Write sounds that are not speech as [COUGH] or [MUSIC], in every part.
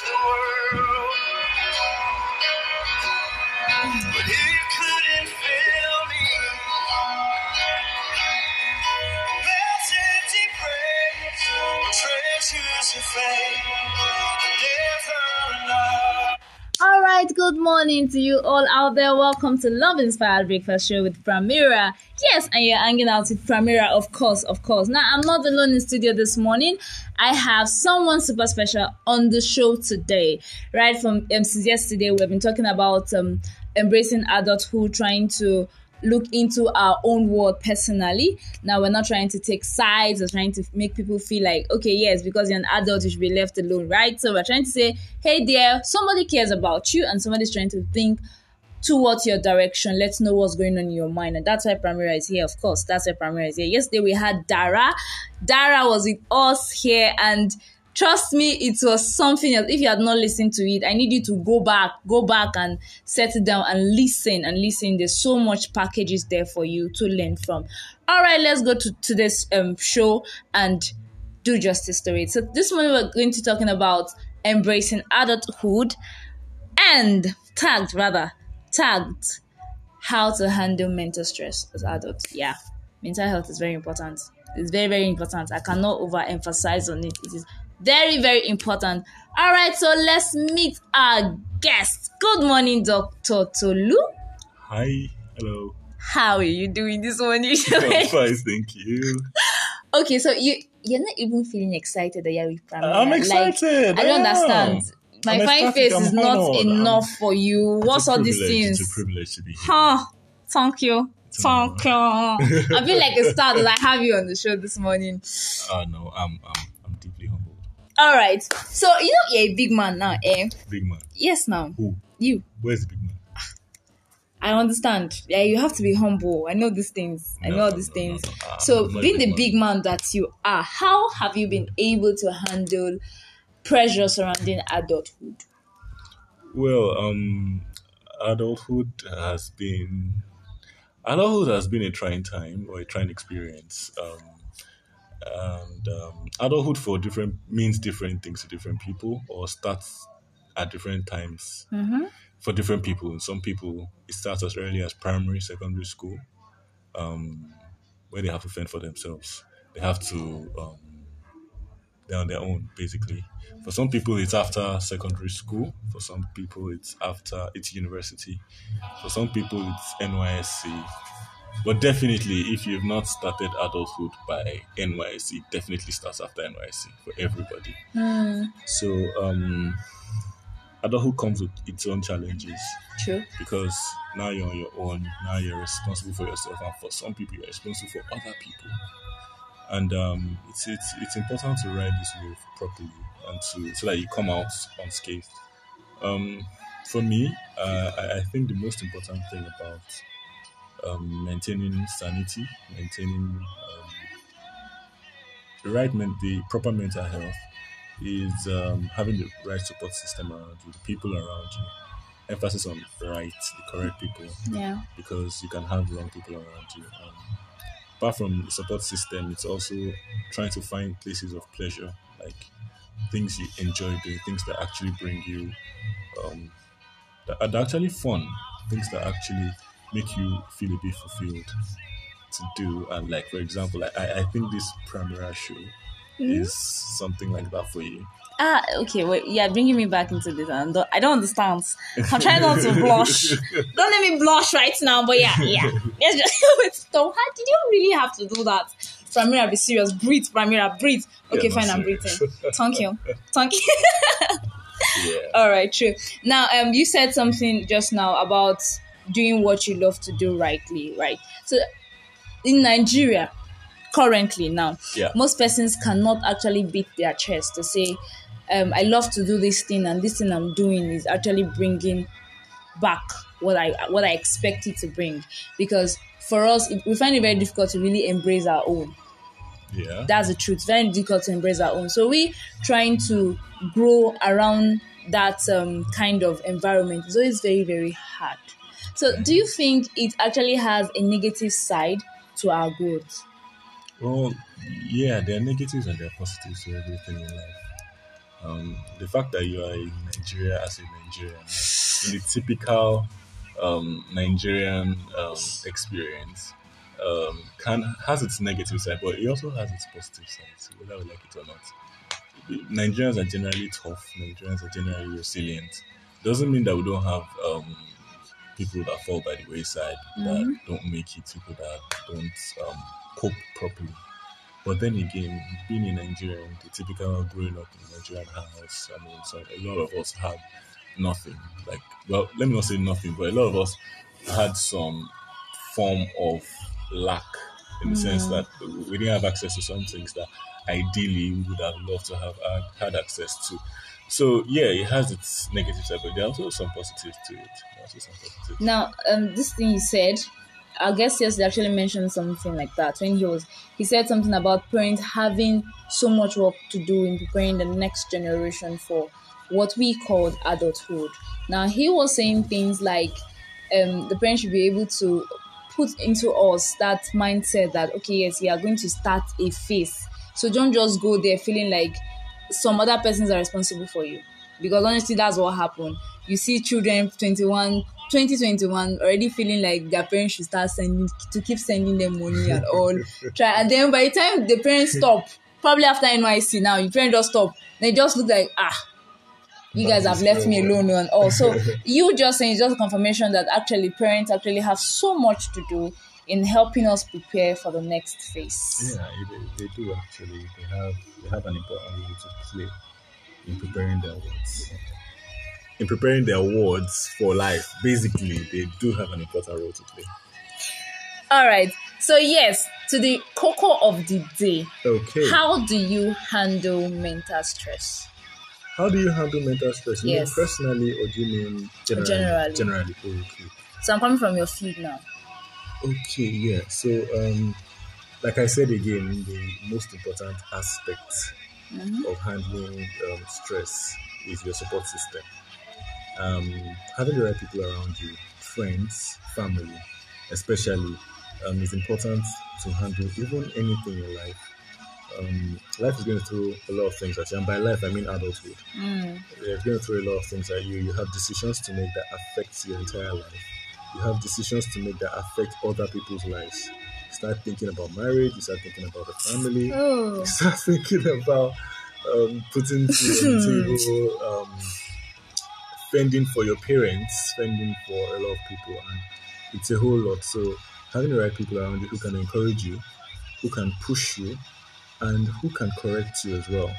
the world. Morning to you all out there. Welcome to Love Inspired Breakfast Show with Pramira. Yes, and you're hanging out with Pramira, of course, of course. Now, I'm not alone in the studio this morning. I have someone super special on the show today. Right from um, since yesterday, we've been talking about um, embracing adulthood, trying to look into our own world personally. Now we're not trying to take sides or trying to make people feel like, okay, yes, because you're an adult, you should be left alone, right? So we're trying to say, hey there, somebody cares about you and somebody's trying to think towards your direction. Let's know what's going on in your mind. And that's why Primera is here, of course. That's why Primera is here. Yesterday we had Dara. Dara was with us here and trust me, it was something else. If you had not listened to it, I need you to go back, go back and set it down and listen and listen. There's so much packages there for you to learn from. All right, let's go to today's um, show and do justice to it. So this morning we're going to talking about embracing adulthood and tagged rather tagged how to handle mental stress as adults. Yeah, mental health is very important. It's very very important. I cannot overemphasize on it. It is very, very important. All right, so let's meet our guest. Good morning, Dr. Tolu. Hi, hello. How are you doing this morning? [LAUGHS] I'm [LAUGHS] fine, thank you. okay, so you you're not even feeling excited that you're with. I'm excited. Like, I don't understand. My I'm fine face I'm is not honored. enough for you. What's all these things? It's a privilege to be here. Huh. Thank you. Thank you. I feel like a star that I [LAUGHS] have you on the show this morning. Uh, no, I'm, I'm, I'm deeply humbled. All right. So you know you're a big man now, eh? Big man. Yes, now Who? you. Where's the big man? I understand. Yeah, you have to be humble. I know these things. I know all no, these no, things. no, no. So, being the big man that you are, how have you been able to handle pressure surrounding adulthood? Well, um, adulthood has been adulthood has been a trying time or a trying experience. Um, and um, adulthood for different means different things to different people or starts at different times for different people. Some people it starts as early as primary, secondary school, um, where they have to fend for themselves. They have to um, they're on their own basically. For some people, it's after secondary school. For some people, it's after it's university. For some people, it's NYSC. But definitely, if you've not started adulthood by NYSC, it definitely starts after NYSC for everybody. So, um, adulthood comes with its own challenges True. because now you're on your own. Now you're responsible for yourself, and for some people, you're responsible for other people. And um, it's it's it's important to ride this wave properly and to so that you come out unscathed. Um, for me, uh, I, I think the most important thing about um, maintaining sanity, maintaining um, the right men- the proper mental health is um, having the right support system around you, the people around you. Emphasis on right, the correct people, Yeah. because you can have the wrong people around you. Um, apart from the support system, it's also trying to find places of pleasure, like things you enjoy doing, things that actually bring you, um, that are actually fun, things that actually make you feel a bit fulfilled to do. And like, for example, I, I think this Primera show is something like that for you. Ah, okay. Wait, yeah, bringing me back into this. And I don't understand. I'm trying not to blush. [LAUGHS] Don't let me blush right now. But yeah, yeah. Let's just [LAUGHS] wait. Stop. How did you really have to do that? Pramira, be serious. Breathe, Pramira, breathe. Okay, Yeah, fine. I'm serious. breathing. Thank you. Thank you. [LAUGHS] Yeah. All right, true. Now, um, you said something just now about doing what you love to do rightly, right? So, in Nigeria, currently now, Yeah. most persons cannot actually beat their chest to say, um, "I love to do this thing, and this thing I'm doing is actually bringing back what I what I expect it to bring." Because for us, it, we find it very difficult to really embrace our own Yeah. that's the truth very difficult to embrace our own so we trying to grow around that um, kind of environment So it's very very hard so do you think it actually has a negative side to our growth Well, yeah, there are negatives and there are positives to everything in life. Um, the fact that you are in Nigeria as a Nigerian, in the typical um, Nigerian um, experience, um, can has its negative side, but it also has its positive side. Whether we like it or not, Nigerians are generally tough. Nigerians are generally resilient. Doesn't mean that we don't have um, people that fall by the wayside, that don't make it, people that don't um, cope properly. But then again, being in Nigeria, the typical growing up in a Nigerian house, I mean, so a lot of us had nothing. Like, well, let me not say nothing, but a lot of us had some form of lack in the sense that we didn't have access to some things that ideally we would have loved to have had access to. So yeah, it has its negative side, but there are also some positives to it. Positives. Now, um, this thing you said, our guest yesterday actually mentioned something like that when he was he said something about parents having so much work to do in preparing the next generation for what we called adulthood. Now he was saying things like um, the parents should be able to put into us that mindset that okay, yes, we are going to start a phase. So don't just go there feeling like some other persons are responsible for you. Because honestly, that's what happened. You see children 21, 2021 already feeling like their parents should start sending to keep sending them money and all. [LAUGHS] Try and then by the time the parents stop, probably after NYSC now, your parents just stop. They just look like ah, you guys have left me alone and all. So [LAUGHS] you just saying it's just confirmation that actually parents actually have so much to do in helping us prepare for the next phase. Yeah, they, they do actually. They have they have an important role to play in preparing their awards. In preparing their awards for life, basically, they do have an important role to play. All right. So yes, to the cocoa of the day. Okay. How do you handle mental stress? How do you handle mental stress? You Yes. mean personally, or do you mean generally? Generally. Generally. Okay. So I'm coming from your field now. Okay. Yeah. So, um, like I said again, the most important aspect of handling um, stress is your support system. Um, having the right people around you, friends, family, especially, um, is important to handle even anything in life. Um, life is going to throw a lot of things at you, and by life I mean adulthood. It's going to throw a lot of things at you. You have decisions to make that affect your entire life. You have decisions to make that affect other people's lives. You start thinking about marriage. You start thinking about the family. Oh. You start [LAUGHS] thinking about um, putting the table, [LAUGHS] um, fending for your parents, spending for a lot of people, and it's a whole lot. So having the right people around you who can encourage you, who can push you, and who can correct you as well,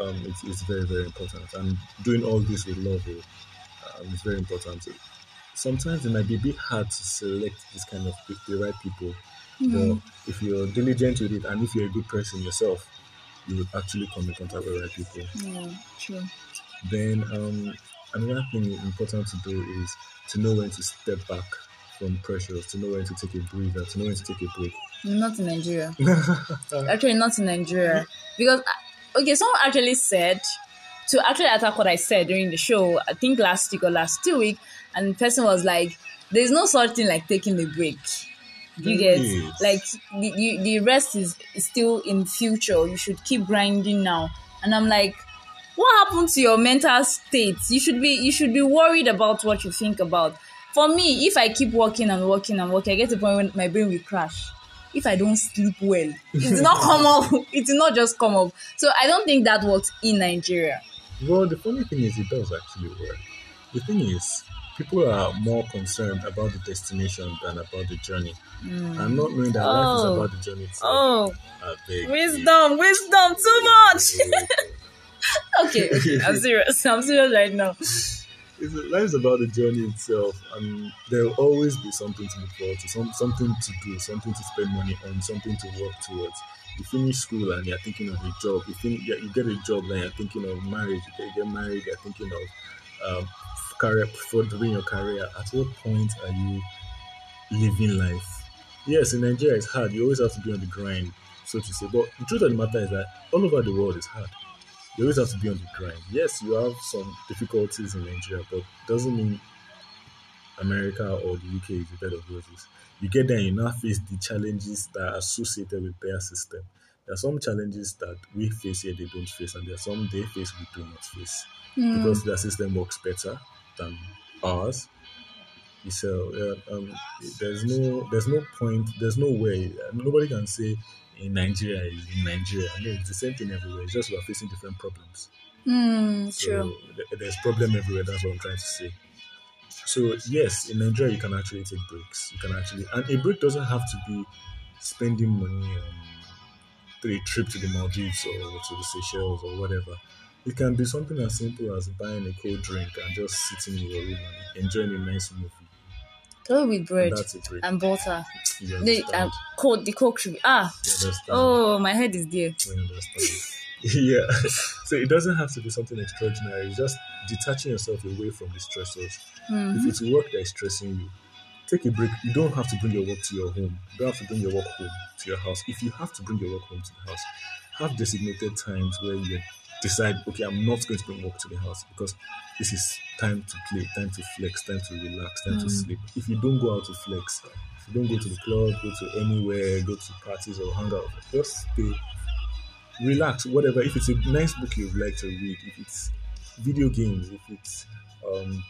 um, it's, it's very very important. And doing all this with love um, is very important. Sometimes it might be a bit hard to select this kind of the right people, but if you're diligent with it and if you're a good person yourself, you would actually come in contact with the right people. Yeah, true. Then um, another thing important to do is to know when to step back from pressures, to know when to take a breather, to know when to take a break. Not in Nigeria. [LAUGHS] actually, not in Nigeria. Because, okay, someone actually said to actually attack what I said during the show, I think last week or last two week, and the person was like, there's no such thing like taking a break. You get like the, you, the rest is, is still in future. You should keep grinding now. And I'm like, what happened to your mental state? You should be you should be worried about what you think about. For me, if I keep working and working and working, I get to the point when my brain will crash. If I don't sleep well, it's not come [LAUGHS] up. [LAUGHS] It's not just come up. So I don't think that works in Nigeria. Well, the funny thing is, it does actually work. The thing is, people are more concerned about the destination than about the journey. Hmm. And not knowing that life is Oh. about the journey itself. Oh, wisdom, wisdom, too much. [LAUGHS] okay, I'm [LAUGHS] serious. I'm serious right now. It's, life is about the journey itself, and there will always be something to look forward to, some, something to do, something to spend money on, something to work towards. You finish school and you're thinking of a job. You, you get a job and you're thinking of marriage. You get, married, you're thinking of um, career, furthering your career. At what point are you living life? Yes, in Nigeria it's hard. You always have to be on the grind, so to say. But the truth of the matter is that all over the world it's hard you always have to be on the grind. Yes, you have some difficulties in Nigeria, but doesn't mean America or the UK is a bed of roses. You get there you now face the challenges that are associated with their system. there are some challenges that we face here they don't face, and there are some they face we do not face Hmm. because their system works better than ours. So yeah, um, there's no there's no point there's no way nobody can say in Nigeria is in Nigeria. No, it's the same thing everywhere. It's just we're facing different problems. Hmm, So true. th- there's problem everywhere. That's what I'm trying to say. So yes, in Nigeria you can actually take breaks. You can actually, and a break doesn't have to be spending money on a trip to the Maldives or to the Seychelles or whatever. It can be something as simple as buying a cold drink and just sitting in your room and enjoying a nice movie. Go with bread That's a break. and butter. The um, coke, the coke should be ah. Oh, my head is there. [LAUGHS] Yeah. [LAUGHS] So it doesn't have to be something extraordinary. It's just detaching yourself away from the stressors. If mm-hmm. it's work that is stressing you, take a break. You don't have to bring your work to your home. You don't have to bring your work home to your house. If you have to bring your work home to the house, have designated times where you decide, okay, I'm not going to bring work to the house because this is time to play, time to flex, time to relax, time to mm-hmm. sleep. If you don't go out to flex, if you don't go to the club, go to anywhere, go to parties or hang out, just stay relax, whatever. If it's a nice book you'd like to read, if it's video games, if it's um,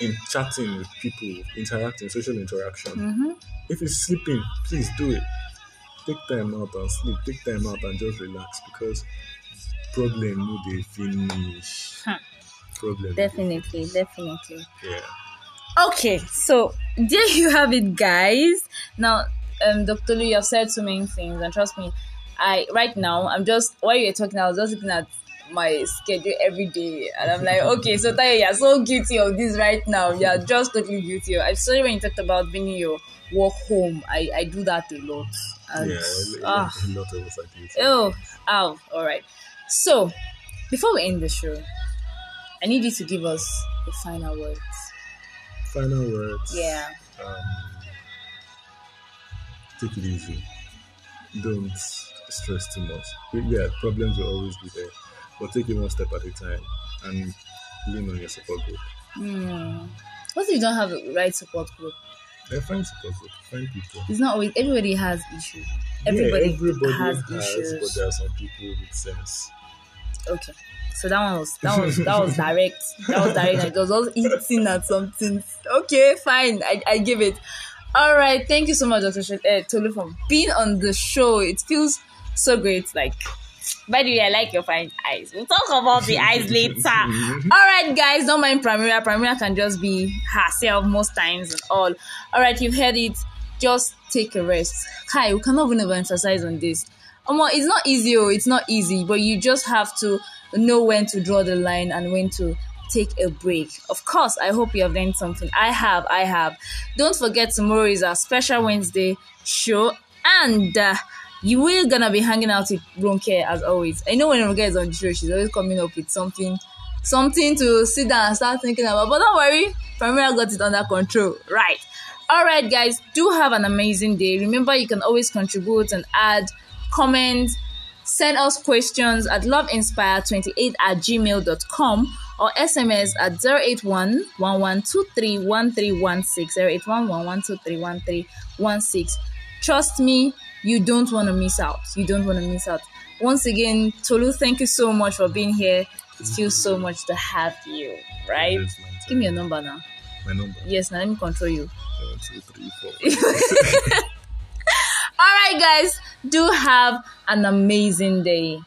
in chatting with people, interacting, social interaction. Mm-hmm. If it's sleeping, please do it. Take time out and sleep. Take time out and just relax because problem no dey finish. Huh. Problem. Definitely, definitely. Yeah. Okay, so there you have it, guys. Now, um, Dr. Lu, you have said so many things, and trust me, I right now I'm just while you're talking, I was just looking at my schedule every day, and I'm like, [LAUGHS] okay, so Tayo, you're so guilty of this right now. You're just totally guilty. I saw when you talked about bringing your work home. I I do that a lot. And, Yeah, a, ah, a lot of us are guilty. Oh, ow. All right. So, before we end the show, I need you to give us the final words. Final words. Yeah. um, take it easy. Don't stress too much. Yeah, problems will always be there, but take it one step at a time and lean on your support group. Hmm. What if you don't have a right support group? Then find support group, find people. It's not always everybody has issues. Everybody, yeah, everybody has, has, but there are some people with sense. Okay. So that one was that was that was direct. That was direct. It was all eating at something. Okay, fine. I, I give it. All right. Thank you so much, Dr. Sh- uh, Tolu, for being on the show. It feels so great. Like, by the way, I like your fine eyes. We'll talk about the eyes later. [LAUGHS] All right, guys. Don't mind Primera. Primera can just be herself most times and all. All right, you've heard it. Just take a rest. Kai, we cannot even emphasize on this. Omo, it's not easy, oh, it's not easy, but you just have to know when to draw the line and when to take a break. Of course, I hope you have learned something. I have, I have. Don't forget tomorrow is our special Wednesday show, and uh, you will gonna be hanging out with Ronke as always. I know when Ronke is on the show, she's always coming up with something, something to sit down and start thinking about. But don't worry, Primera got it under control, right? All right, guys, do have an amazing day. Remember, you can always contribute and add comments send us questions at loveinspire28 at gmail.com or sms at 081 081 trust me you don't want to miss out. You don't want to miss out. Once again tolu thank you so much for being here. It feels so much to have you right? Yes, give me your number now. My number. yes now let me control you. One, two, three, four. [LAUGHS] [LAUGHS] all right guys. Do have an amazing day